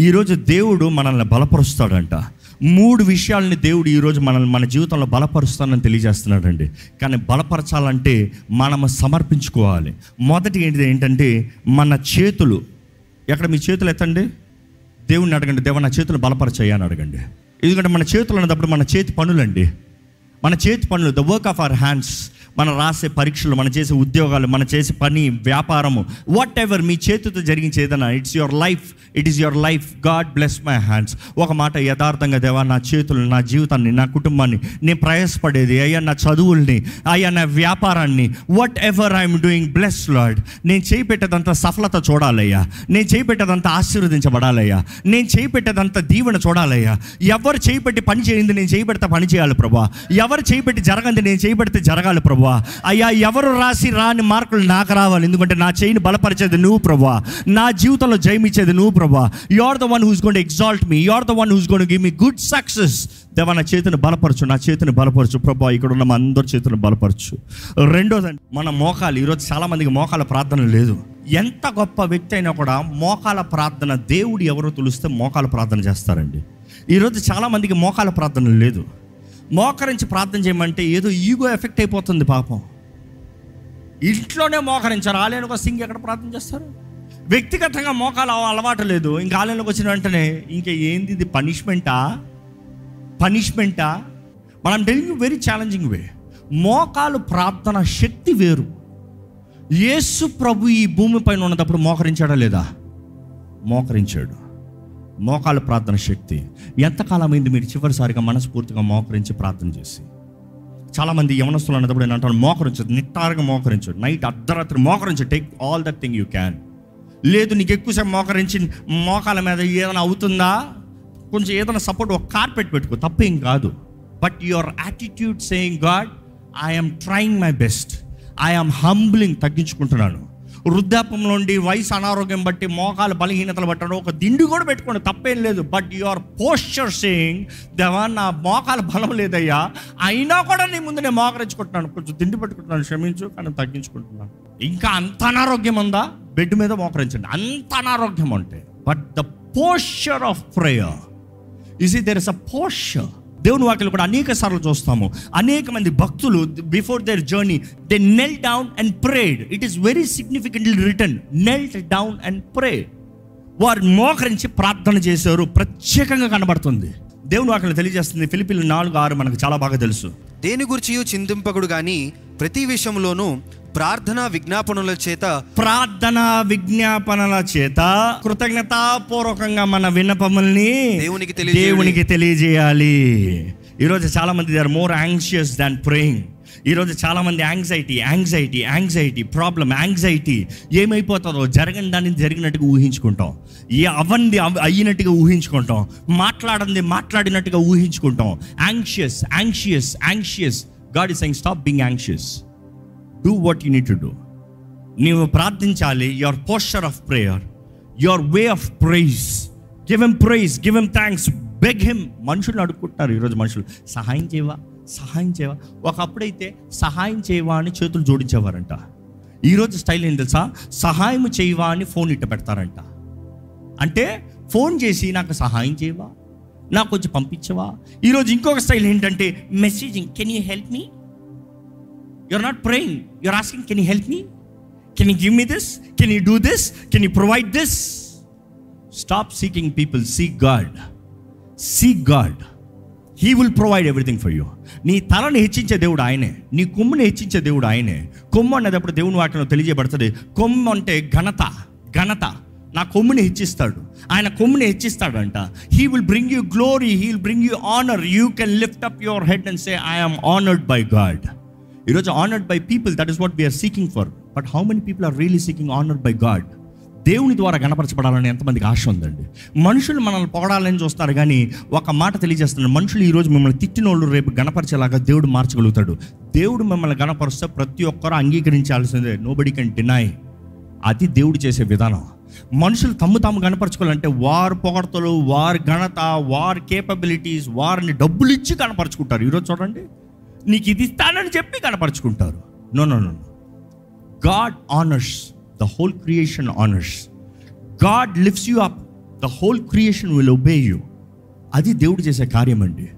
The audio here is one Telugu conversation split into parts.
ఈరోజు దేవుడు మనల్ని బలపరుస్తాడంట. మూడు విషయాల్ని దేవుడు ఈరోజు మనల్ని మన జీవితంలో బలపరుస్తానని తెలియజేస్తున్నాడండి. కానీ బలపరచాలంటే మనం సమర్పించుకోవాలి. మొదటి ఏంటిది ఏంటంటే మన చేతులు. ఎక్కడ మీ చేతులు ఎత్తండి? దేవుడిని అడగండి దేవ నా చేతులు బలపరచయ్యా అని అడగండి. ఎందుకంటే మన చేతులు అన్నప్పుడు మన చేతి పనులండి. మన చేతి పనులు the work of our hands మనం రాసే పరీక్షలు మనం చేసే ఉద్యోగాలు మనం చేసే పని వ్యాపారము వాట్ ఎవర్ మీ చేతితో జరిగించే ఏదైనా it's your life it is your life God bless my hands ఒక మాట యథార్థంగా దేవా నా చేతులు నా జీవితాన్ని నా కుటుంబాన్ని నేను ప్రయాసపడేది అయ్యా నా చదువుల్ని అయ్యా నా వ్యాపారాన్ని whatever I'm doing bless Lord నేను చేయి పెట్టేదంతా సఫలత చూడాలయ్యా. నేను చేయి పెట్టేదంతా ఆశీర్వదించబడాలయ్యా. నేను చేయి పెట్టేదంతా దీవెన చూడాలయ్యా. ఎవరు చేయి పెట్టి పని చేయింది నేను చేయి పెడితే పని చేయాలి ప్రభా. ఎవరు చేయి పెట్టి జరగంది నేను చేయి పెడితే జరగాలి ప్రభా. అయ్యా ఎవరు రాసి రాని మార్కులు నాకు రావాలి. ఎందుకంటే నా చేయిని బలపరిచేది నువ్వు ప్రభా నా జీవితంలో జయమిచ్చేది నువ్వు ప్రభా you are the one who's gonna exalt me you are the one who's gonna give me good success దేవా నా చేతిని బలపరచు నా చేతిని బలపరచు ప్రభా ఇక్కడ ఉన్న మా అందరి చేతిని బలపరచు. రెండోదండి మన మోకాలు ఈరోజు చాలామందికి మోకాల ప్రార్థన లేదు. ఎంత గొప్ప వ్యక్తి అయినా కూడా మోకాల ప్రార్థన దేవుడు ఎవరో తెలిస్తే మోకాల ప్రార్థన చేస్తారండి. ఈరోజు చాలామందికి మోకాల ప్రార్థన లేదు. మోకరించి ప్రార్థన చేయమంటే ఏదో ఈగో ఎఫెక్ట్ అయిపోతుంది పాపం. ఇంట్లోనే మోకరించారు. ఆలయానికి వస్తే ఇంకెక్కడ ప్రార్థన చేస్తారు? వ్యక్తిగతంగా మోకాలు అలవాటు లేదు. ఇంకా ఆలయంలోకి వచ్చిన వెంటనే ఇంకా ఏంది ఇది పనిష్మెంటా? పనిష్మెంటా? మనం టెలింగ్ వెరీ ఛాలెంజింగ్ వే. మోకాలు ప్రార్థన శక్తి వేరు. యేసు ప్రభు ఈ భూమిపైన ఉన్నప్పుడు మోకరించాడా లేదా? మోకరించాడు. మోకాలు ప్రార్థన శక్తి. ఎంతకాలమైంది మీరు చివరిసారిగా మనస్ఫూర్తిగా మోకరించి ప్రార్థన చేసి? చాలామంది యవనస్తులు అన్నప్పుడు నేను అంటాను మోకరించదు నిట్టారుగా మోకరించు నైట్ అర్ధరాత్రి మోకరించు take all that thing you can. లేదు నీకు ఎక్కువసేపు మోకరించి మోకాల మీద ఏదైనా అవుతుందా? కొంచెం ఏదైనా సపోర్ట్ ఒక కార్పెట్ పెట్టుకో తప్పేం కాదు. But your attitude saying God I'm trying my best I'm humbling తగ్గించుకుంటున్నాను. వృద్ధాపంలో ఉండి వయసు అనారోగ్యం బట్టి మోకాలు బలహీనతలు పట్టడం ఒక దిండు కూడా పెట్టుకోండి తప్పేం లేదు. బట్ యువర్ పోస్చర్ సేయింగ్ దేవా నా మోకాలు బలం లేదయ్యా. అయినా కూడా నీ ముందు నేను మోకరించుకుంటున్నాను. కొంచెం దిండు పెట్టుకుంటున్నాను క్షమించు కానీ తగ్గించుకుంటున్నాను. ఇంకా అంత అనారోగ్యం ఉందా? బెడ్ మీద మోకరించండి. అంత అనారోగ్యం ఉంటే. But the posture of prayer is it there is a posture దేవుని వాక్యలు కూడా అనేక సార్లు చూస్తాము. అనేక మంది భక్తులు before their journey they knelt down and prayed it is very significantly return knelt down and pray వారు మోకరించి ప్రార్థన చేశారు. ప్రత్యేకంగా కనబడుతుంది. దేవుని వాక్యం తెలియజేస్తుంది. ఫిలిపిల్ నాలుగు ఆరు మనకు చాలా బాగా తెలుసు. దేని గురించి చింతింపకుడు కానీ ప్రతి విషయంలోనూ ప్రార్థన విజ్ఞాపనల చేత ప్రార్థన విజ్ఞాపనల చేత కృతజ్ఞతాపూర్వకంగా మన విన్నపముల్ని దేవునికి తెలియజేయాలి. దేవునికి తెలియజేయాలి. ఈరోజు చాలా మంది they are more anxious than praying. ఈరోజు చాలా మంది anxiety anxiety anxiety problem anxiety ఏమైపోతుందో జరగని దాన్ని జరిగినట్టుగా ఊహించుకుంటాం. ఏ అవ్వంది అవ్- అయినట్టుగా ఊహించుకుంటాం. మాట్లాడంది మాట్లాడినట్టుగా ఊహించుకుంటాం. Anxious anxious anxious God is saying stop being anxious do what you need to do నీవు ప్రార్థించాలి. Your posture of prayer your way of praise give them praise give them thanks beg him మనుషులు అడుక్కుంటున్నారు. ఈరోజు మనుషులు. సహాయం చేయవా? సహాయం చేయవా? ఒకప్పుడైతే సహాయం చేయవా అని చేతులు జోడించేవారంట. ఈరోజు స్టైల్ ఏం తెలుసా? సహాయం చేయవా అని ఫోన్ ఇట్ట పెడతారంట. అంటే ఫోన్ చేసి నాకు సహాయం చేయవా? నాకు కొంచెం పంపించవా? ఈరోజు ఇంకొక స్టైల్ ఏంటంటే messaging can you help me you're not praying you're asking can you help me can you give me this can you do this can you provide this stop seeking people seek God seek God he will provide everything for you నీ తలని హెచ్చించే దేవుడు ఆయనే. నీ కొమ్ముని హెచ్చించే దేవుడు ఆయనే. కొమ్ము అనేటప్పుడు దేవుని వాటిలో తెలియజేయబడుతుంది. కొమ్ము అంటే ఘనత. ఘనత. నా కొమ్ముని హెచ్చిస్తాడు. ఆయన కొమ్ముని హెచ్చిస్తాడంట. He will bring you glory he will bring you honour you can lift up your head and say I'm honoured by God ఈరోజు honoured by people that is what we are seeking for but how many people are really seeking honoured by God దేవుని ద్వారా గణపరచబడాలని ఎంతమందికి ఆశ ఉందండి. మనుషులు మనల్ని పొగడాలని చూస్తారు కానీ ఒక మాట తెలియజేస్తున్నారు మనుషులు ఈరోజు మిమ్మల్ని తిట్టిన వాళ్ళు రేపు గణపరిచేలాగా దేవుడు మార్చగలుగుతాడు. దేవుడు మిమ్మల్ని గణపరిస్తే ప్రతి ఒక్కరూ అంగీకరించాల్సిందే. నోబడి కెన్ డినై అది దేవుడు చేసే విధానం. మనుషులు తమ్ము తాము కనపరచుకోవాలంటే వారు పొగడతలు వారి ఘనత వారి కేపబిలిటీస్ వారిని డబ్బులు ఇచ్చి కనపరుచుకుంటారు ఈరోజు చూడండి. నీకు ఇది ఇస్తానని చెప్పి కనపరుచుకుంటారు. No no no God honours the whole creation honours God lifts you up the whole creation will obey you అది దేవుడు చేసే కార్యం అండి.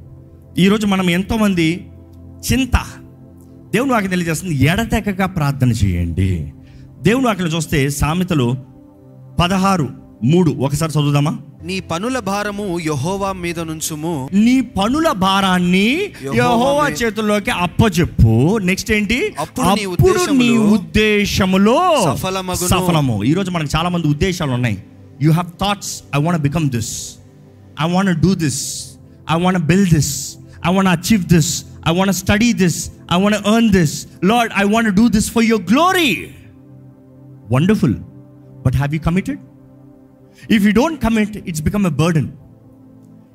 ఈరోజు మనం ఎంతోమంది చింత. దేవుని వాకి తెలియజేస్తుంది ఎడతెగక ప్రార్థన చేయండి. దేవుని వాకి చూస్తే సామెతలు పదహారు మూడు. ఒకసారి చదువుదామా? నీ పనుల భారము యహోవా మీద నుంచుము. నీ పనుల భారాన్ని యెహోవా చేతుల్లోకి అప్పచెప్పు నెక్స్ట్ ఏంటి? అప్పుడు నీ ఉద్దేశములు. సఫలము. ఈ రోజు మనకు చాలా మంది ఉద్దేశాలు ఉన్నాయి. You have thoughts I want become this I want do this I want build this I want achieve this I want study this I want earn this Lord I want do this for your glory wonderful but have you committed if you don't commit it's become a burden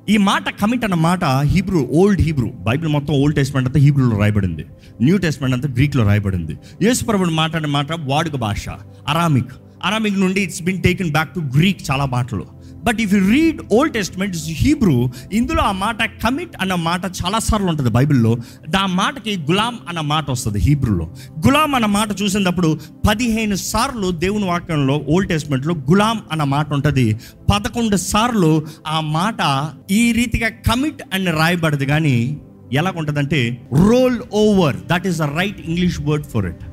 ఈ మాట కమిట్ అన్న మాట హీబ్రూ ఓల్డ్ హీబ్రూ బైబిల్ మొత్తం ఓల్డ్ టెస్ట్మెంట్ అంతా హీబ్రూలో రాయబడింది. న్యూ టెస్ట్మెంట్ అంతా గ్రీక్లో రాయబడింది. యేసుప్రభుడు మాట్లాడిన మాట వాడుక భాష అరామిక్ అరామిక్ నుండి it's been taken back to Greek చాలా మాటలు. But if you read old testament is Hebrew ఇందులో ఆ మాట కమిట్ అన్న మాట చాలా సార్లు ఉంటుంది బైబిల్లో. ఆ మాటకి గులాం అన్న మాట వస్తుంది హీబ్రూలో గులాం అన్న మాట చూసినప్పుడు పదిహేను సార్లు దేవుని వాక్యంలో ఓల్డ్ టెస్ట్మెంట్లో గులాం అన్న మాట ఉంటుంది. పదకొండు సార్లు ఆ మాట ఈ రీతిగా కమిట్ అని రాయబడదు కానీ ఎలా ఉంటుందంటే roll over that is the right English word for it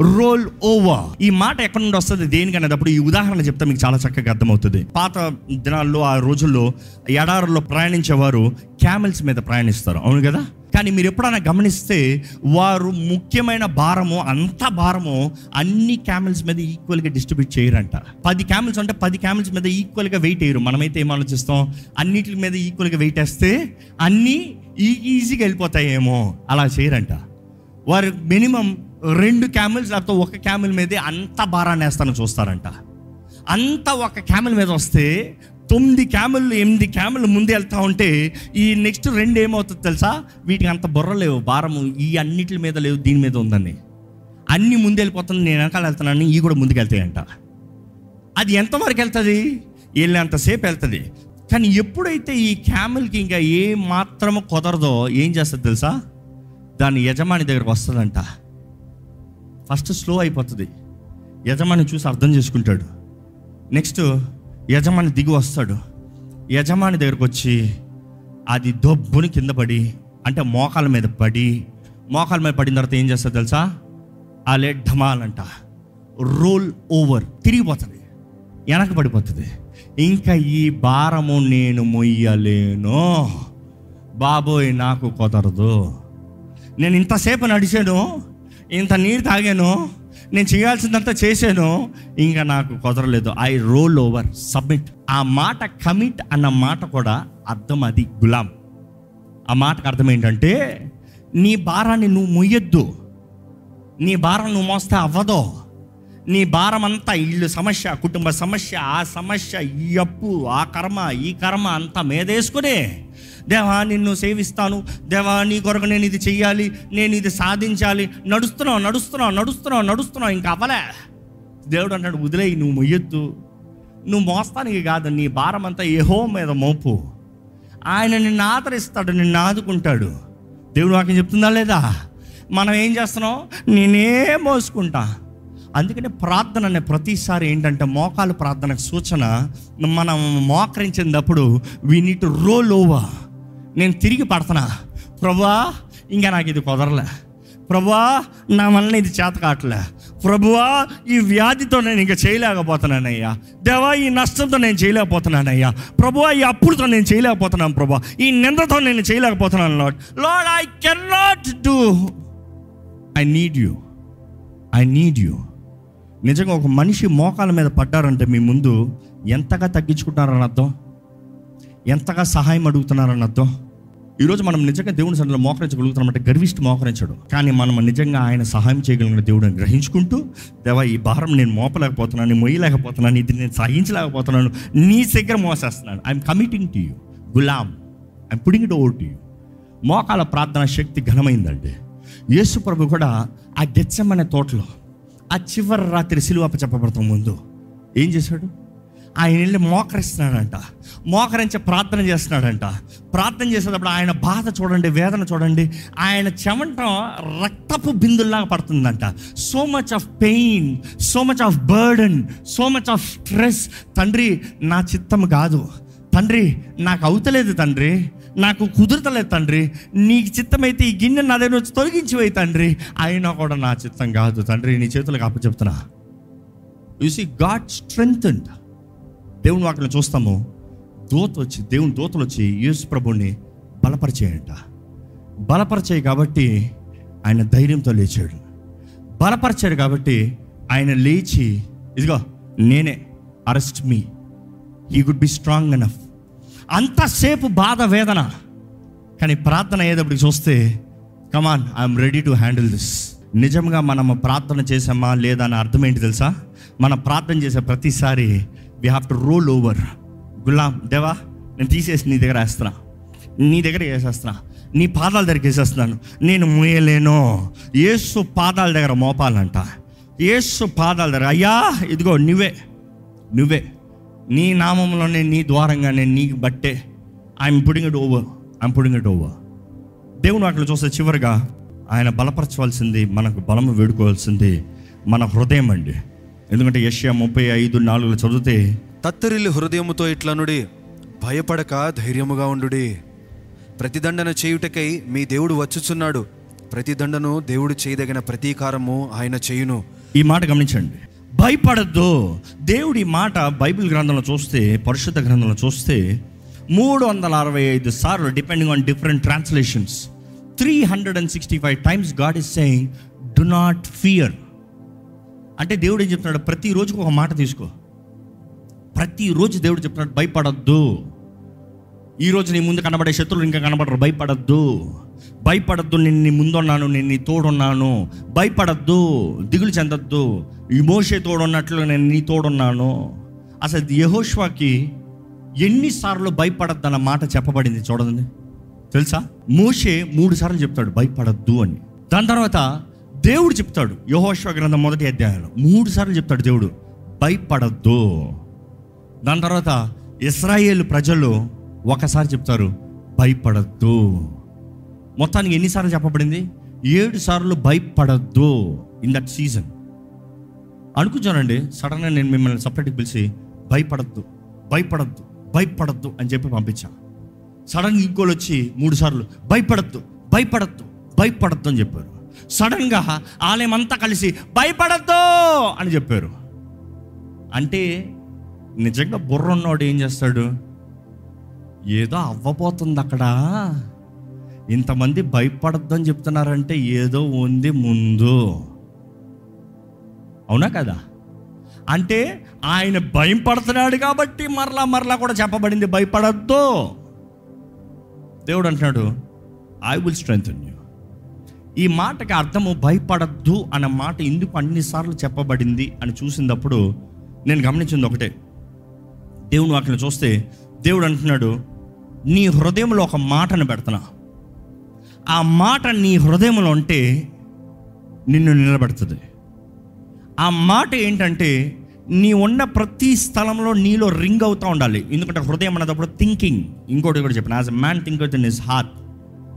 roll over ఈ మాట ఎక్కడి నుండి వస్తుంది? దేనికనేటప్పుడు ఈ ఉదాహరణ చెప్తే మీకు చాలా చక్కగా అర్థమవుతుంది. పాత దినాల్లో ఆ రోజుల్లో ఎడారుల్లో ప్రయాణించేవారు క్యామెల్స్ మీద ప్రయాణిస్తారు. అవును కదా? కానీ మీరు ఎప్పుడైనా గమనిస్తే వారు ముఖ్యమైన భారము అంత భారము అన్ని క్యామెల్స్ మీద ఈక్వల్గా డిస్ట్రిబ్యూట్ చేయరంట. పది క్యామెల్స్ అంటే పది క్యామెల్స్ మీద ఈక్వల్గా వెయిట్ వేయరు. మనమైతే ఏం ఆలోచిస్తాం? అన్నిటి మీద ఈక్వల్గా వెయిట్ వేస్తే అన్నీ e-, ఈ ఈజీగా వెళ్ళిపోతాయేమో. అలా చేయరంట. వారు మినిమం రెండు క్యామెల్స్ లేకపోతే ఒక క్యామెల్ మీదే అంత భారాన్ని వేస్తాను చూస్తారంట. అంత ఒక క్యామెల్ మీద వస్తే తొమ్మిది క్యామెల్ ఎనిమిది క్యామెల్ ముందే వెళ్తా ఉంటే ఈ నెక్స్ట్ రెండు ఏమవుతుంది తెలుసా? వీటికి అంత బుర్ర లేవు భారము ఈ అన్నిటి మీద లేవు దీని మీద ఉందని. అన్ని ముందు వెళ్ళిపోతుంది నేను వెనకాల వెళ్తున్నాను ఈ కూడా ముందుకు వెళ్తాయంట. అది ఎంతవరకు వెళ్తుంది? వెళ్ళేంతసేపు వెళ్తుంది. కానీ ఎప్పుడైతే ఈ క్యామెల్కి ఇంకా ఏ మాత్రము కుదరదో ఏం చేస్తుంది తెలుసా? దాని యజమాని దగ్గరకు వస్తుందంట. ఫస్ట్ స్లో అయిపోతుంది. యజమాని చూసి అర్థం చేసుకుంటాడు. నెక్స్ట్ యజమాని దిగి వస్తాడు. యజమాని దగ్గరకు వచ్చి అది దొబ్బుని కింద పడి అంటే మోకాల మీద పడి మోకాల మీద పడిన తర్వాత ఏం చేస్తుంది తెలుసా? అలే ఢమాలంట రోల్ ఓవర్. తిరిగిపోతుంది. వెనక పడిపోతుంది. ఇంకా ఈ భారము నేను మొయ్యలేను. బాబోయ్ నాకు కుదరదు. నేను ఇంతసేపు నడిచాను ఇంత నీరు తాగాను నేను చేయాల్సిందంతా చేశాను ఇంకా నాకు కుదరలేదు. ఐ రోల్ ఓవర్ సబ్మిట్ ఆ మాట కమిట్ అన్న మాట కూడా అర్థం అది గులాం. ఆ మాటకు అర్థం ఏంటంటే నీ భారాన్ని నువ్వు ముయ్యొద్దు. నీ భారం నువ్వు మోస్తే అవ్వదు. నీ భారం అంతా ఇల్లు సమస్య కుటుంబ సమస్య ఆ సమస్య ఈ అప్పు ఆ కర్మ ఈ కర్మ అంతా మీదేసుకుని దేవా నిన్ను సేవిస్తాను. దేవా నీ కొరకు నేను ఇది చెయ్యాలి నేను ఇది సాధించాలి. నడుస్తున్నావు నడుస్తున్నావు నడుస్తున్నావు నడుస్తున్నావు ఇంకా అవ్వలే. దేవుడు అంటాడు వదిలేయి నువ్వు మొయ్యొద్దు. నువ్వు మోస్తానికి కాదు నీ భారం అంతా ఏహో మీద మోపు. ఆయన నిన్ను ఆదరిస్తాడు నిన్ను ఆదుకుంటాడు. దేవుడు వాక్యం చెప్తుందా లేదా? మనం ఏం చేస్తున్నాం? నేనే మోసుకుంటా. అందుకనే ప్రార్థన అనే ప్రతిసారి ఏంటంటే మోకాలు ప్రార్థనకు సూచన. మనం మోకరించినప్పుడు వీ నీట్ రోల్ ఓవర్ నేను తిరిగి పడుతున్నా ప్రభా ఇంకా నాకు ఇది కుదరలే. ప్రభా నా వలన ఇది చేత కావట్లే. ప్రభువా ఈ వ్యాధితో నేను ఇంకా చేయలేకపోతున్నానయ్యా. దేవా ఈ నష్టంతో నేను చేయలేకపోతున్నానయ్యా. ప్రభువా ఈ అప్పులతో నేను చేయలేకపోతున్నాను ప్రభా. ఈ నిందతో నేను చేయలేకపోతున్నాను Lord Lord I can not do I need you I need you నిజంగా ఒక మనిషి మోకాల మీద పడ్డారంటే మీ ముందు ఎంతగా తగ్గించుకుంటారని అర్థం? ఎంతగా సహాయం అడుగుతున్నారని అర్థం? ఈరోజు మనం నిజంగా దేవుని సన్నిధిలో మోకరించగలుగుతున్నామంటే గర్విష్టి మోకరించడు. కానీ మనం నిజంగా ఆయన సహాయం చేయగలిగిన దేవుడిని గ్రహించుకుంటూ దేవా ఈ భారం నేను మోపలేకపోతున్నాను మొయ్యలేకపోతున్నాను ఇది నేను సహించలేకపోతున్నాను నీ దగ్గర మోసేస్తున్నాను. I'm committing to you Ghulam. I'm putting it over to you మోకాల ప్రార్థన శక్తి ఘనమైందండి. యేసు ప్రభు కూడా ఆ గెచ్చమనే తోటలో ఆ చివరి రాత్రి సిలువప చెప్పబడతాం ముందు. ఏం చేశాడు? ఆయన వెళ్ళి మోకరిస్తున్నాడంట. మోకరించి ప్రార్థన చేస్తున్నాడంట. ప్రార్థన చేసేటప్పుడు ఆయన బాధ చూడండి వేదన చూడండి. ఆయన చెమటం రక్తపు బిందుల్లాగా పడుతుందంట. So much of pain so much of burden so much of stress తండ్రి నా చిత్తం కాదు. తండ్రి నాకు అవుతలేదు తండ్రి. నాకు కుదురతలేదు తండ్రి. నీకు చిత్తమైతే ఈ గిన్నె నా దగ్గర వచ్చి తొలగించి తండ్రి. అయినా కూడా నా చిత్తం కాదు తండ్రి. నీ చేతులకు అప్పచెప్తున్నా. యు సీ గాడ్ స్ట్రెంగ్త్ దేవుని వాటిని చూస్తాము దూత వచ్చి దేవుని దూతలు వచ్చి యేసు ప్రభుని బలపరిచేయంట. బలపరిచాయి కాబట్టి ఆయన ధైర్యంతో లేచాడు. బలపరిచాడు కాబట్టి ఆయన లేచి ఇదిగో నేనే అరెస్ట్ మీ. ఈ గుడ్ బి స్ట్రాంగ్ ఎనఫ్ అంతసేపు బాధ వేదన. కానీ ప్రార్థన అయ్యేటప్పుడు చూస్తే come on I'm ready to handle this నిజంగా మనం ప్రార్థన చేసామా లేదా అని అర్థం ఏంటి తెలుసా? మనం ప్రార్థన చేసే ప్రతిసారి we have to roll over Ghulam దేవా నేను తీసేసి నీ దగ్గర వేస్తున్నా. నీ దగ్గర వేసేస్తున్నా. నీ పాదాల దగ్గరికి వేసేస్తున్నాను. నేను మూయలేను. ఏసు పాదాల దగ్గర మోపాలంట. ఏసు పాదాల దగ్గర అయ్యా ఇదిగో నువ్వే. నువ్వే. నీ నామంలోనే నీ ద్వారంగానే నీకు బట్టే. I'm putting it over I'm putting it over దేవుని వాటిలో చూస్తే చివరిగా ఆయన బలపరచవలసింది మనకు బలము వేడుకోవాల్సింది మన హృదయం అండి. ఎందుకంటే యష్యా ముప్పై ఐదు నాలుగులో చదివితే తత్తరిల్లి హృదయముతో ఇట్లనుడి భయపడక ధైర్యముగా ఉండుడి. ప్రతిదండన చేయుటకై మీ దేవుడు వచ్చుచున్నాడు. ప్రతిదండను దేవుడు చేయదగిన ప్రతీకారము ఆయన చేయును. ఈ మాట గమనించండి. భయపడద్దు. దేవుడి మాట బైబిల్ గ్రంథంలో చూస్తే పరిశుద్ధ గ్రంథంలో చూస్తే మూడు వందల అరవై ఐదు సార్లు depending on different translations three hundred and sixty five times God is saying do not fear అంటే దేవుడు ఏం చెప్తున్నాడు? ప్రతి రోజుకు ఒక మాట తీసుకో. ప్రతిరోజు దేవుడు చెప్తున్నాడు భయపడద్దు. ఈరోజు నీ ముందు కనబడే శత్రువులు ఇంకా కనబడరు భయపడద్దు. భయపడద్దు నేను నీ ముందున్నాను నేను నీ తోడున్నాను. భయపడద్దు దిగులు చెందొద్దు. ఈ మోషే తోడున్నట్లు నేను నీ తోడున్నాను. అసలు యహోష్వాకి ఎన్నిసార్లు భయపడద్దు అన్న మాట చెప్పబడింది చూడండి. తెలుసా? మోషే మూడు సార్లు చెప్తాడు భయపడద్దు అని. దాని తర్వాత దేవుడు చెప్తాడు. యహోశ్వ గ్రంథం మొదటి అధ్యాయంలో మూడు సార్లు చెప్తాడు దేవుడు భయపడద్దు. దాని తర్వాత ఇస్రాయేల్ ప్రజలు ఒకసారి చెప్తారు భయపడద్దు. మొత్తానికి ఎన్నిసార్లు చెప్పబడింది? ఏడు సార్లు భయపడద్దు ఇన్ దట్ సీజన్ అనుకుంటానండి సడన్గా నేను మిమ్మల్ని సపరేట్గా పిలిచి భయపడద్దు భయపడద్దు భయపడద్దు అని చెప్పి పంపించా. సడన్గా ఇంకోళ్ళు వచ్చి మూడు సార్లు భయపడద్దు భయపడద్దు భయపడద్దు అని చెప్పారు. సడన్గా ఆలయం అంతా కలిసి భయపడద్దు అని చెప్పారు. అంటే నిజంగా బుర్ర ఉన్నవాడు ఏం చేస్తాడు? ఏదో అవ్వబోతుంది అక్కడ ఇంతమంది భయపడద్దని చెప్తున్నారంటే ఏదో ఉంది ముందు. అవునా కదా? అంటే ఆయన భయం పడుతున్నాడు కాబట్టి మరలా మరలా కూడా చెప్పబడింది భయపడద్దు. దేవుడు అంటున్నాడు ఐ విల్ స్ట్రెంగ్ యూ ఈ మాటకి అర్థము భయపడద్దు అన్న మాట ఎందుకు అన్నిసార్లు చెప్పబడింది అని చూసినప్పుడు నేను గమనించింది ఒకటే. దేవుని వాటిని చూస్తే దేవుడు అంటున్నాడు నీ హృదయంలో ఒక మాటను పెడుతున్నా ఆ మాట నీ హృదయంలో ఉంటే నిన్ను నిలబెడుతుంది. ఆ మాట ఏంటంటే నీ ఉన్న ప్రతి స్థలంలో నీలో రింగ్ అవుతూ ఉండాలి. ఎందుకంటే హృదయం అన్నప్పుడు థింకింగ్ ఇంకోటి కూడా చెప్పిన as a man think in his heart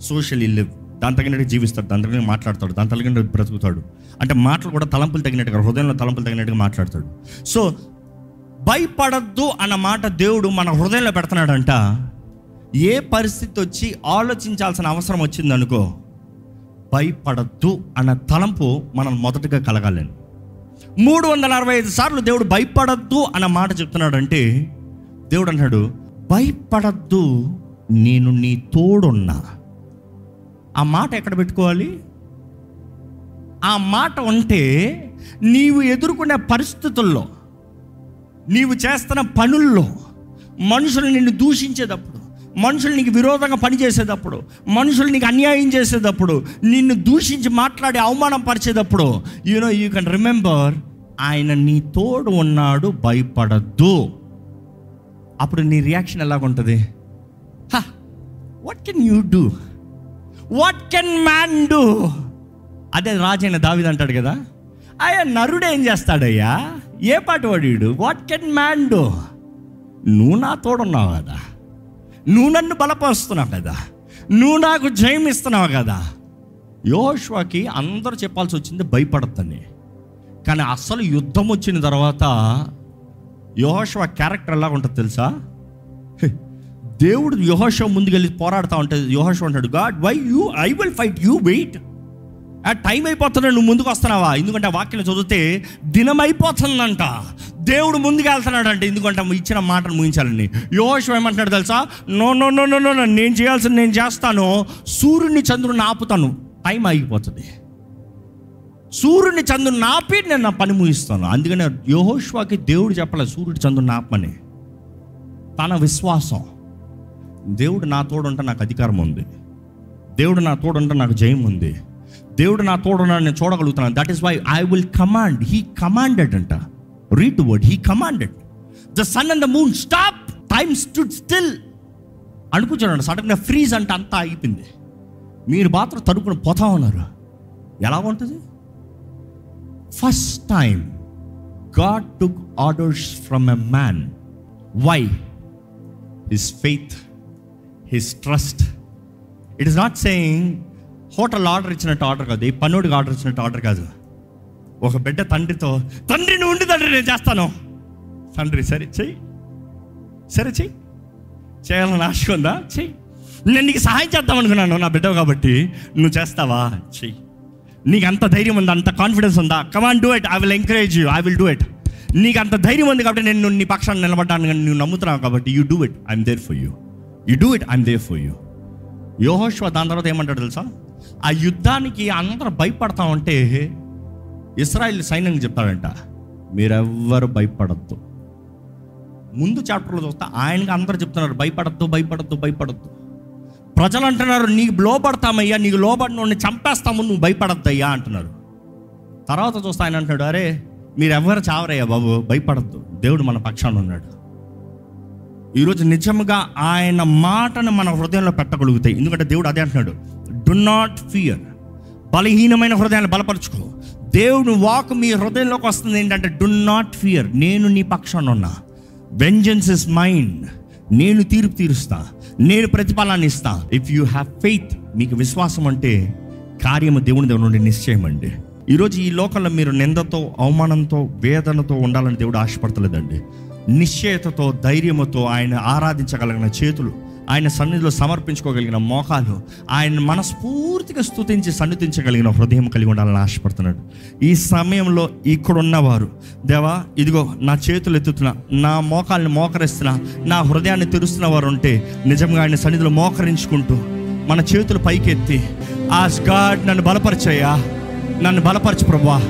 so shall he live దాని తగినట్టు జీవిస్తాడు దాని తగినట్టు మాట్లాడతాడు దాని తగినట్టు బ్రతుకుతాడు. అంటే మాటలు కూడా తలంపులు తగినట్టుగా హృదయంలో తలంపులు తగినట్టుగా మాట్లాడతాడు. సో భయపడద్దు అన్న మాట దేవుడు మన హృదయంలో పెడుతున్నాడంట. ఏ పరిస్థితి వచ్చి ఆలోచించాల్సిన అవసరం వచ్చిందనుకో భయపడద్దు అన్న తలంపు మనం మొదటగా కలగాలని. మూడు వందల అరవై ఐదు సార్లు దేవుడు భయపడద్దు అన్న మాట చెప్తున్నాడంటే దేవుడు అన్నాడు భయపడద్దు నేను నీ తోడున్నా. ఆ మాట ఎక్కడ పెట్టుకోవాలి? ఆ మాట ఉంటే నీవు ఎదుర్కొనే పరిస్థితుల్లో నీవు చేస్తున్న పనుల్లో మనుషులు నిన్ను దూషించేటప్పుడు మనుషులు నీకు విరోధంగా పనిచేసేటప్పుడు మనుషులు నీకు అన్యాయం చేసేటప్పుడు నిన్ను దూషించి మాట్లాడి అవమానం పరిచేటప్పుడు you know you can remember ఆయన నీ తోడు ఉన్నాడు భయపడద్దు. అప్పుడు నీ reaction ఎలాగుంటుంది? What can you do what can man do అదే రాజైన దావిది అంటాడు కదా. అయ్యా నరుడు ఏం చేస్తాడయ్యా? ఏ పాట వాడు వాట్ కెన్ మ్యాన్ డూ నువ్వు నా తోడున్నావు కదా. నువ్వు నన్ను బలపరుస్తున్నావు కదా. నువ్వు నాకు జయం ఇస్తున్నావు కదా. యోష్వాకి అందరూ చెప్పాల్సి వచ్చింది భయపడద్దని. కానీ అసలు యుద్ధం వచ్చిన తర్వాత యోష్వా క్యారెక్టర్ ఎలా ఉంటుంది తెలుసా? దేవుడు యోహోషవ ముందుకెళ్ళి పోరాడుతూ ఉంటుంది యోహోషవ అంటాడు God why you I will fight you wait ఆ టైం అయిపోతున్నా నువ్వు ముందుకు వస్తున్నావా? ఎందుకంటే ఆ వాక్యం చదివితే దినం అయిపోతుందంట దేవుడు ముందుకు వెళ్తున్నాడంట ఎందుకంటే ఇచ్చిన మాటను ముగించాలని యోహోషవ ఏమంటున్నాడు తెలుసా? No no no no no నేను చేయాల్సింది నేను చేస్తాను. సూర్యుడిని చంద్రుడిని ఆపుతాను. టైం ఆగిపోతుంది. సూర్యుని చంద్రుని నాపి నేను నా పని ముగిస్తాను. అందుకనే యోహోష్వాకి దేవుడు చెప్పలేదు సూర్యుడు చంద్రుని నాపని తన విశ్వాసం. దేవుడు నా తోడుంటే నాకు అధికారం ఉంది. దేవుడు నా తోడుంటే నాకు జయం ఉంది. దేవుడు నా తోడున్నా నేను చూడగలుగుతున్నాను. That is why I will command he commanded అంట. Read word he commanded the sun and the moon stop time stood still అనుకుంటున్నాడు సడన్గా ఫ్రీజ్ అంటే అంతా అయిపోయింది. మీరు మాత్రం తడుపుని పోతా ఉన్నారు. ఎలా ఉంటుంది? First time God took orders from a man why his faith his trust it is not saying hotel order ఇచ్చినట్టు ఆర్డర్ కాదు. ఈ పన్నోడికి ఆర్డర్ ఇచ్చినట్టు ఆర్డర్ కాదు. ఒక బిడ్డ తండ్రితో తండ్రి నువ్వు ఉండి తండ్రి నేను చేస్తాను. తండ్రి సరే చెయ్యి. సరే చెయ్యి. చేయాలని ఆశ ఉందా? చెయ్యి. నేను నీకు సహాయం చేద్దాం అనుకున్నాను నా బిడ్డ కాబట్టి. నువ్వు చేస్తావా? చెయ్యి. నీకు అంత ధైర్యం ఉందా? అంత కాన్ఫిడెన్స్ ఉందా? Come on do it I will encourage you I will do it నీకు అంత ధైర్యం ఉంది కాబట్టి నేను నీ పక్షాన్ని నిలబడ్డాను కానీ నువ్వు నమ్ముతున్నావు కాబట్టి you do it I'm there for you you do it I'm there for you యోహోష్వ దాని తర్వాత ఏమంటాడు తెలుసా? ఆ యుద్ధానికి అందరూ భయపడతా ఉంటే ఇస్రాయిల్ సైన్యం చెప్తాడంట మీరెవ్వరు భయపడద్దు. ముందు చాప్టర్లో చూస్తే ఆయనకి అందరూ చెప్తున్నారు భయపడద్దు భయపడద్దు భయపడద్దు. ప్రజలు అంటున్నారు నీకు లోపడతామయ్యా నీకు లోబడిన చంపేస్తాము నువ్వు భయపడద్దయ్యా అంటున్నారు. తర్వాత చూస్తే ఆయన అంటున్నాడు అరే మీరెవ్వరు చావరయ్యా బాబు భయపడద్దు. దేవుడు మన పక్షాన ఉన్నాడు. ఈరోజు నిజంగా ఆయన మాటను మన హృదయంలో పెట్టగలుగుతాయి. ఎందుకంటే దేవుడు అదే అంటున్నాడు. డు నాట్ ఫియర్ బలహీనమైన హృదయాన్ని బలపరుచుకో. దేవుడు వాక్ మీ హృదయంలోకి వస్తుంది. ఏంటంటే డు నాట్ ఫియర్ నేను నీ పక్షాన ఉన్నా. వెంజన్స్ ఇస్ మైండ్ నేను తీర్పు తీరుస్తా. నేను ప్రతిఫలాన్ని ఇస్తా. ఇఫ్ యూ హ్యావ్ ఫెయిత్ మీకు విశ్వాసం అంటే కార్యము దేవుని దేవుని నుండి నిశ్చయం అండి ఈరోజు ఈ లోకంలో మీరు నిందతో అవమానంతో వేదనతో ఉండాలని దేవుడు ఆశపడతలేదండి. నిశ్చయతతో ధైర్యముతో ఆయన ఆరాధించగలిగిన చేతులు ఆయన సన్నిధిలో సమర్పించుకోగలిగిన మోకాలు ఆయన మనస్ఫూర్తిగా స్థుతించి సన్నిధించగలిగిన హృదయం కలిగి ఉండాలని ఆశపడుతున్నాడు. ఈ సమయంలో ఇక్కడ ఉన్నవారు దేవా ఇదిగో నా చేతులు ఎత్తుతున్నా నా మోకాల్ని మోకరిస్తున్నా నా హృదయాన్ని తెరుస్తున్న వారు ఉంటే నిజంగా ఆయన సన్నిధిలో మోకరించుకుంటూ మన చేతులు పైకెత్తి ఆ గాడ్ నన్ను బలపరిచయ్యా నన్ను బలపరచు ప్రభా.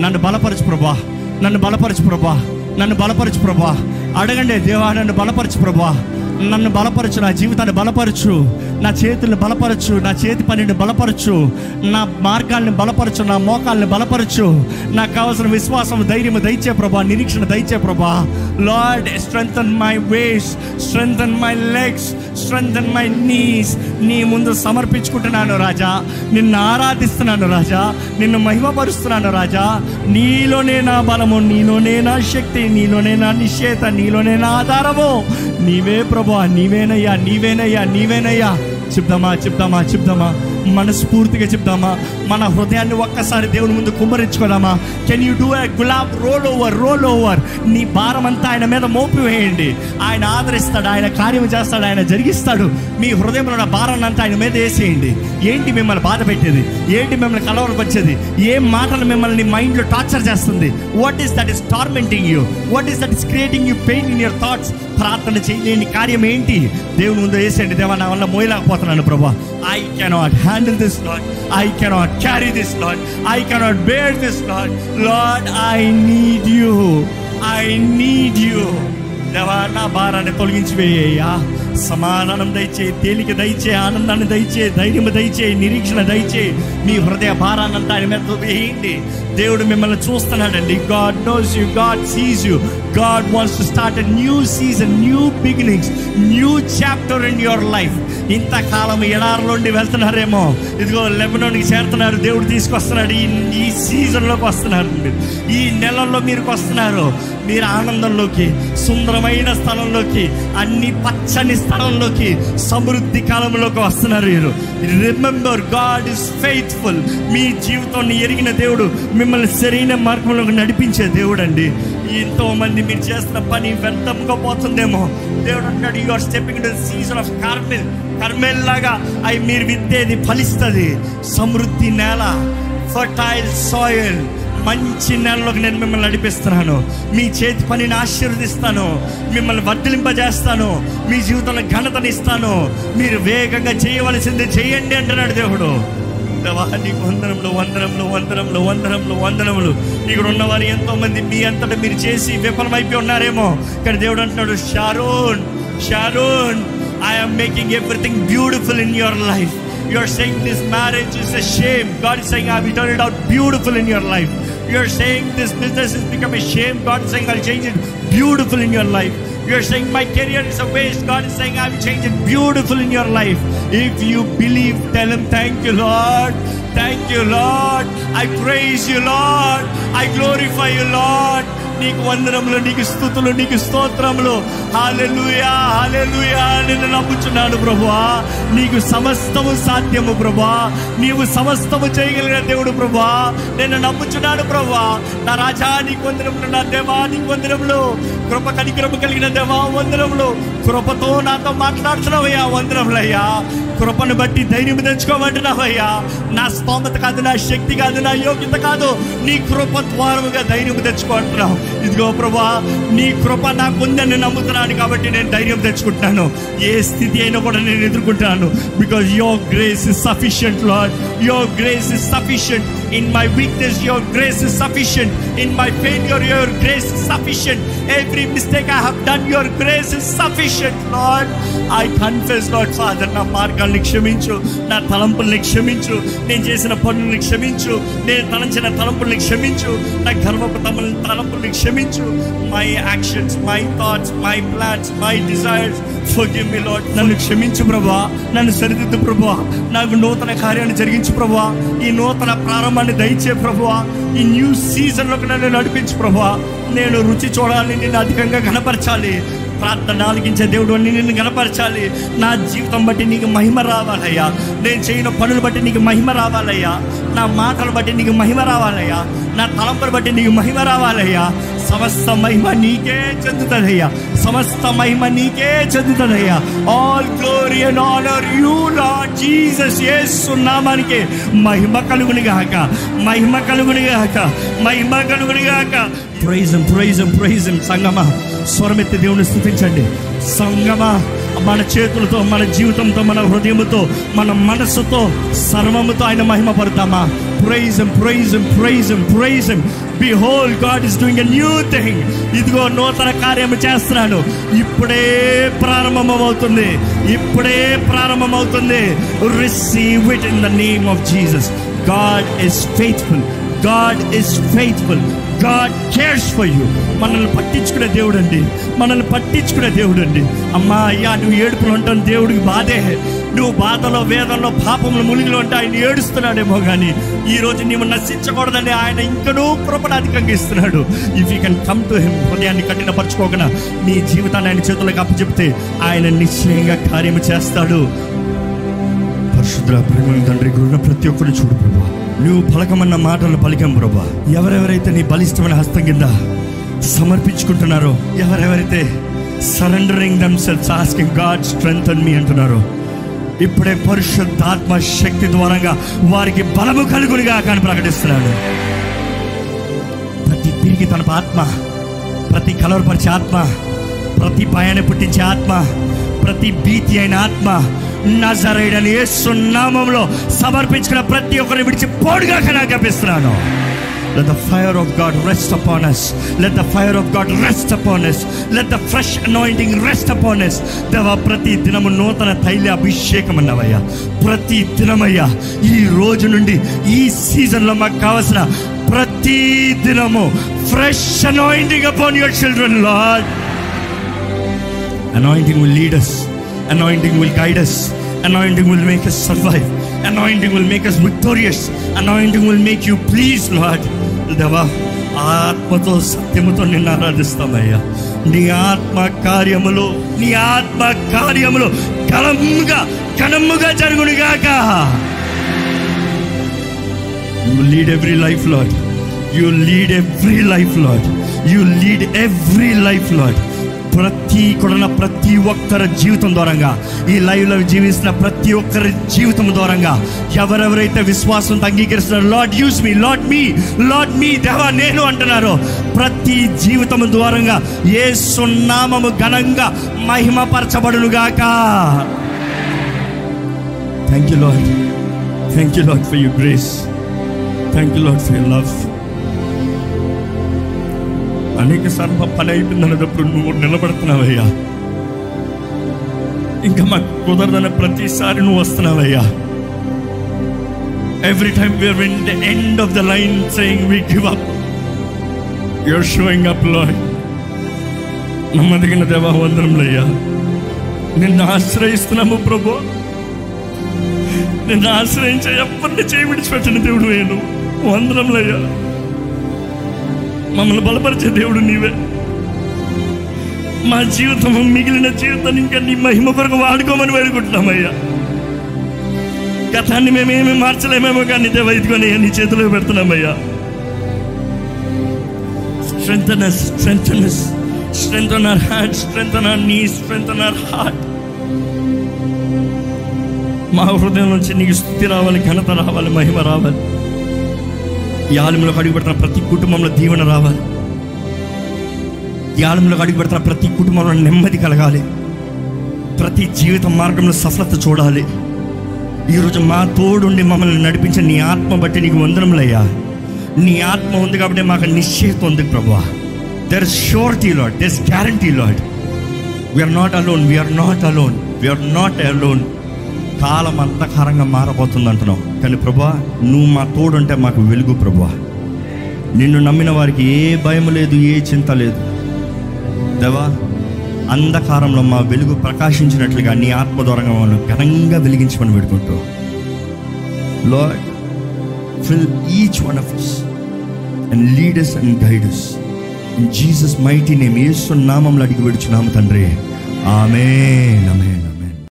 నన్ను బలపరచు ప్రభా. నన్ను బలపరచు ప్రభా. నన్ను బలపరచు ప్రభా. అడగండి దేవా నన్ను బలపరచు ప్రభా. నన్ను బలపరచు నా జీవితాన్ని బలపరచు. నా చేతులను బలపరచు నా చేతి పనిని బలపరచు. నా మార్గాల్ని బలపరచు నా మోకాల్ని బలపరచు. నాకు కావాల్సిన విశ్వాసం ధైర్యం దయచే ప్రభా నిరీక్షణ దయచే ప్రభా. Lord strengthen my ways strengthen my legs strengthen my knees నీ ముందు సమర్పించుకుంటున్నాను రాజా. నిన్ను ఆరాధిస్తున్నాను రాజా. నిన్ను మహిమపరుస్తున్నాను రాజా. నీలోనే నా బలము నీలోనే నా శక్తి నీలోనే నా నిశ్చేత నీలోనే నా ఆధారము. నీవే ప్రభా నీవేనయ్యా నీవేనయ్యా నీవేనయ్యా. చెప్దామా చెప్దామా చెప్దామా. మనస్ఫూర్తిగా చెప్దామా. మన హృదయాన్ని ఒక్కసారి దేవుని ముందు కుమ్మరించుకోదామా కెన్ యూ డూ ఏ గులాబ్ రోల్ ఓవర్ రోల్ ఓవర్ నీ భారం అంతా ఆయన మీద మోపివేయండి. ఆయన ఆదరిస్తాడు ఆయన కార్యం చేస్తాడు ఆయన జరిగిస్తాడు. మీ హృదయంలో ఉన్న భారాన్ని అంతా ఆయన మీద వేసేయండి. ఏంటి మిమ్మల్ని బాధ పెట్టేది? ఏంటి మిమ్మల్ని కలవరపరిచేది? ఏం మాటలు మిమ్మల్ని మైండ్లో టార్చర్ చేస్తుంది? What is that is tormenting you what is that is creating you pain in your thoughts ప్రార్థన చేయలేని కార్యం ఏంటి? దేవుని ముందు వేసేయండి. దేవా నా వల్ల మోయలేకపోతున్నాను ప్రభా. I cannot handle this not I cannot carry this Lord I cannot bear this Lord Lord I need you I need you దేవా నా భారాన్ని తొలగించి వేయ్యా సమాధానం దయచే తేలిక దయచే ఆనందాన్ని దయచే ధైర్యం దయచే నిరీక్షణ దయచే మీ హృదయ భారాన్నంతా ఆయన మీద వేయండి. దేవుడు మిమ్మల్ని చూస్తున్నాడండి. God knows you God sees you God wants to start a new season new beginnings new chapter in your life ఇంతకాలం ఎడారిలోండి వెళ్తున్నారేమో. ఇదిగో లెబనోన్కి చేరుతున్నారు. దేవుడు తీసుకొస్తున్నాడు. ఈ ఈ సీజన్లోకి వస్తున్నారు. మీరు ఈ నెలల్లో మీరు వస్తున్నారు. మీరు ఆనందంలోకి సుందరమైన స్థలంలోకి అన్ని పచ్చని స్థలంలోకి సమృద్ధి కాలంలోకి వస్తున్నారు మీరు. రిమెంబర్ గాడ్ ఇస్ ఫెయిత్ఫుల్ మీ జీవితాన్ని ఎరిగిన దేవుడు మిమ్మల్ని సరైన మార్గంలోకి నడిపించే దేవుడు అండి ఎంతోమంది మీరు చేస్తున్న పని వ్యర్థంగా పోతుందేమో. దేవుడు అంటాడు you are stepping to season of Carmel Carmel లాగా అవి మీరు విత్తేది ఫలిస్తుంది. సమృద్ధి నేల ఫర్టైల్ సాయిల్ మంచి నెలలోకి నేను మిమ్మల్ని నడిపిస్తున్నాను. మీ చేతి పనిని ఆశీర్వదిస్తాను. మిమ్మల్ని వర్ధలింపజేస్తాను. మీ జీవితంలో ఘనతనిస్తాను మీరు వేగంగా చేయవలసింది చేయండి అంటున్నాడు దేవుడు. ప్రభా నీకు వందనములు వందనములు వందనములు వందనములు వందనములు. ఇక్కడ ఉన్న వారు ఎంతో మంది మీ అంతటా మీరు చేసి విఫలమైపోయి ఉన్నారేమో. కానీ దేవుడు అంటున్నాడు Sharon Sharon I'm making everything beautiful in your life your saying this marriage is shame God saying I return it out beautiful in your life your saying this business is become a shame God saying I change it beautiful in your life You are saying, My career is a waste. God is saying, I will change it beautiful in your life. If you believe, tell Him, Thank you, Lord. Thank you, Lord. I praise you, Lord. I glorify you, Lord. నీకు వందనములు నీకు స్థుతులు నీకు స్తోత్రములు. హాలెలుయా హాలెలుయా నిన్ను నమ్ముచున్నాను ప్రభువా. నీకు సమస్తము సాధ్యము ప్రభా నీవు సమస్తము చేయగలిగిన దేవుడు ప్రభా నేను నమ్ముచున్నాను ప్రభా నా రాజా నీకు వందనములు నా దేవా నీకు వందనములు. కృప కనికరము కలిగిన దేవా వందనములు. కృపతో నాతో మాట్లాడుతున్నావయ్యా వందనములయ్యా. కృపను బట్టి ధైర్యం తెచ్చుకోమంటున్నావయ్యా. నా స్తోమత కాదు నా శక్తి కాదు నా యోగ్యత కాదు. నీ కృప ద్వారముగా ధైర్యం తెచ్చుకుంటున్నావు ఇదిగో ప్రభా నీ కృప నాకు ఉందని నమ్ముతున్నాను కాబట్టి నేను ధైర్యం తెచ్చుకుంటున్నాను. ఏ స్థితి అయినా కూడా నేను ఎదుర్కొంటాను because your grace is sufficient Lord your grace is sufficient in my weakness your grace is sufficient in my failure your grace is sufficient every mistake I have done your grace is sufficient Lord I confess Lord Father నా మార్గాల్ని క్షమించు నా తలంపుల్ని క్షమించు నేను చేసిన పనుల్ని క్షమించు నేను తలంచిన తలంపుల్ని క్షమించు నా గర్వపు తమల్ని తలంపుల్ని క్షమించు. My actions my thoughts my plans my desires forgive me Lord నన్ను క్షమించు ప్రభా నన్ను సరిదిద్దు ప్రభా నాకు నూతన కార్యాన్ని జరిగించు ప్రభా ఈ నూతన మమ్మల్ని దయచే ప్రభా ఈ న్యూ సీజన్లోకి నన్ను నడిపించు ప్రభా నేను రుచి చూడాలి నిన్ను అధికంగా కనపరచాలి ప్రార్థన ఆలకించే దేవుడు అని నిన్ను గనపరచాలి నా జీవితం బట్టి నీకు మహిమ రావాలయ్యా. నేను చేయని పనులు బట్టి నీకు మహిమ రావాలయ్యా. నా మాటలు బట్టి నీకు మహిమ రావాలయ్యా. నా తలంపులు బట్టి నీకు మహిమ రావాలయ్యా. సమస్త మహిమ నీకే చెందుతుందయ్యా. సమస్త మహిమ నీకే చెందుతుందయ్యా. All glory and honour you Lord Jesus యేసు మహిమ కలుగుని గాక మహిమ కలుగుని గాక మహిమ కలుగుని గాక ప్రైజం ప్రైజం ప్రైజం సంగమా స్వరమెత్తి దేవుని స్థుతించండి సంగమా మన చేతులతో మన జీవితంతో మన హృదయముతో మన మనస్సుతో సర్వముతో ఆయన మహిమ పడతామా? Praise him praise him praise him praise him behold God is doing a new thing ఇదిగో నూతన కార్యము చేస్తున్నాను ఇప్పుడే ప్రారంభమవుతుంది. ఇప్పుడే ప్రారంభమవుతుంది. Receive it in the name of Jesus God is faithful God is faithful God cares for you మనల్ని పట్టించుకునే దేవుడు అండి మనల్ని పట్టించుకునే దేవుడు అండి అమ్మా అయ్యా నువ్వు ఏడుపులు ఉంటాను దేవుడికి బాధే. నువ్వు బాధలో వేదంలో పాపంలో మునిగిలో ఉంటే ఆయన ఏడుస్తున్నాడేమో కానీ ఈ రోజు నీవు నశించకూడదని ఆయన ఇంకనూ కృపణ అధికంగా ఇస్తున్నాడు. If you can come to him హృదయాన్ని కఠినపరచుకోకుండా నీ జీవితాన్ని ఆయన చేతులకు అప్పచెప్తే ఆయన నిశ్చయంగా కార్యము చేస్తాడు. పరిశుద్ర ప్రేమ తండ్రి గురున్న ప్రతి ఒక్కరు చూడు నువ్వు పలకమన్న మాటలు పలికాం ప్రభా. ఎవరెవరైతే నీ బలిష్టమైన హస్తం కింద సమర్పించుకుంటున్నారో ఎవరెవరైతే surrendering themselves asking God strength అని మీ అంటున్నారో ఇప్పుడే పరిశుద్ధాత్మ శక్తి ద్వారంగా వారికి బలము కలుగునిగా కానీ ప్రకటిస్తున్నాడు. ప్రతి తిరిగి తన ఆత్మ ప్రతి కలవరపరిచే ఆత్మ ప్రతి భయాన్ని పుట్టించే ఆత్మ ప్రతి భీతి అయిన ఆత్మ నజరేడని యేసు సున్నామంలో సమర్పించుకున్న ప్రతి ఒక్కరిని విడిచి పోడుగా కనాగపిస్తున్నాను Let the fire of God rest upon us. Let the fire of God rest upon us. Let the fresh anointing rest upon us. దేవా ప్రతి దినము నూతన తైల అభిషేకం అన్నవయ్యా ప్రతి దినమయ్యా ఈ రోజు నుండి ఈ సీజన్లో మాకు కావలసిన ప్రతి దినము fresh anointing upon your children Lord Anointing will lead us. Anointing will guide us. Anointing will make us survive. Anointing will make us victorious. Anointing will make you pleased, Lord. దేవా ఆత్మతో సత్యముతో నిన్ను ఆరాధిస్తామయ్యా నీ ఆత్మ కార్యములు నీ ఆత్మ కార్యములు ఘనముగా ఘనముగా జరుగునుగాక you lead every life Lord you lead every life Lord you lead every life Lord ప్రతి కొడన ప్రతి ఒక్కరి జీవితం ద్వారంగా ఈ లైవ్లో జీవిస్తున్న ప్రతి ఒక్కరి జీవితం ద్వారంగా ఎవరెవరైతే విశ్వాసంతో అంగీకరిస్తున్నారో Lord use me Lord me Lord me దేవా నేను అంటున్నారు ప్రతి జీవితం ద్వారంగా ఏ సున్నామము ఘనంగా మహిమపరచబడునుగాక thank you Lord thank you Lord for you grace thank you Lord for you love అనేక సార్లు మా పని అయిపోయిందన్నప్పుడు నువ్వు నిలబడుతున్నావయ్యా. ఇంకా మాకు కుదరదన్న ప్రతిసారి నువ్వు వస్తున్నావయ్యా. Every time we're in the end of the line saying we give up you're showing up Lord నమ్మదగిన దేవా వందరంలయ్యా నిన్ను ఆశ్రయిస్తున్నాము ప్రభు. నిన్ను ఆశ్రయించే ఎవరిని చేయి విడిచిపెట్టిన దేవుడు వేయను వందరంలయ్యా మమ్మల్ని బలపరిచే దేవుడు నీవే. మా జీవితం మిగిలిన జీవితాన్ని ఇంకా నీ మహిమ కొరకు వాడుకోమని వేడుకుంటున్నామయ్యా. గతాన్ని మేమేమి మార్చలేమేమో కానీ దేవ ఇదిగోని నీ చేతిలో పెడుతున్నామయ్యా. Strengthen us, strengthen us, strengthen strength hands, strengthen నీ knees, strengthen our మా హృదయం నుంచి నీకు స్థుతి రావాలి ఘనత రావాలి మహిమ రావాలి. ఈ ఆలయంలోకి అడుగుపెడుతున్న ప్రతి కుటుంబంలో దీవెన రావాలి. ఈ ఆలయంలోకి అడుగుపెడుతున్న ప్రతి కుటుంబంలో నెమ్మది కలగాలి. ప్రతి జీవిత మార్గంలో సఫలత చూడాలి. ఈరోజు మా తోడుండి మమ్మల్ని నడిపించే నీ ఆత్మ బట్టి నీకు వందనములయ్యా. నీ ఆత్మ ఉంది కాబట్టి మాకు నిశ్చయిత ఉంది ప్రభా there is surety Lord there is guarantee Lord we're not alone we're not alone we're not alone కాలం అంధకారంగా మారబోతుంది అంటున్నావు కానీ ప్రభా నువ్వు మా తోడుంటే మాకు వెలుగు ప్రభా నిన్ను నమ్మిన వారికి ఏ భయం లేదు ఏ చింత లేదు. దేవా అంధకారంలో మా వెలుగు ప్రకాశించినట్లుగా నీ ఆత్మ ద్వారంగా మమ్మల్ని ఘనంగా వెలిగించమని పెడుకుంటూ Lord fill each one of us and leaders and guiders in Jesus mighty name యేసు నామంలో అడిగి విడుచున్నాము తండ్రి. ఆమె ఆమె ఆమె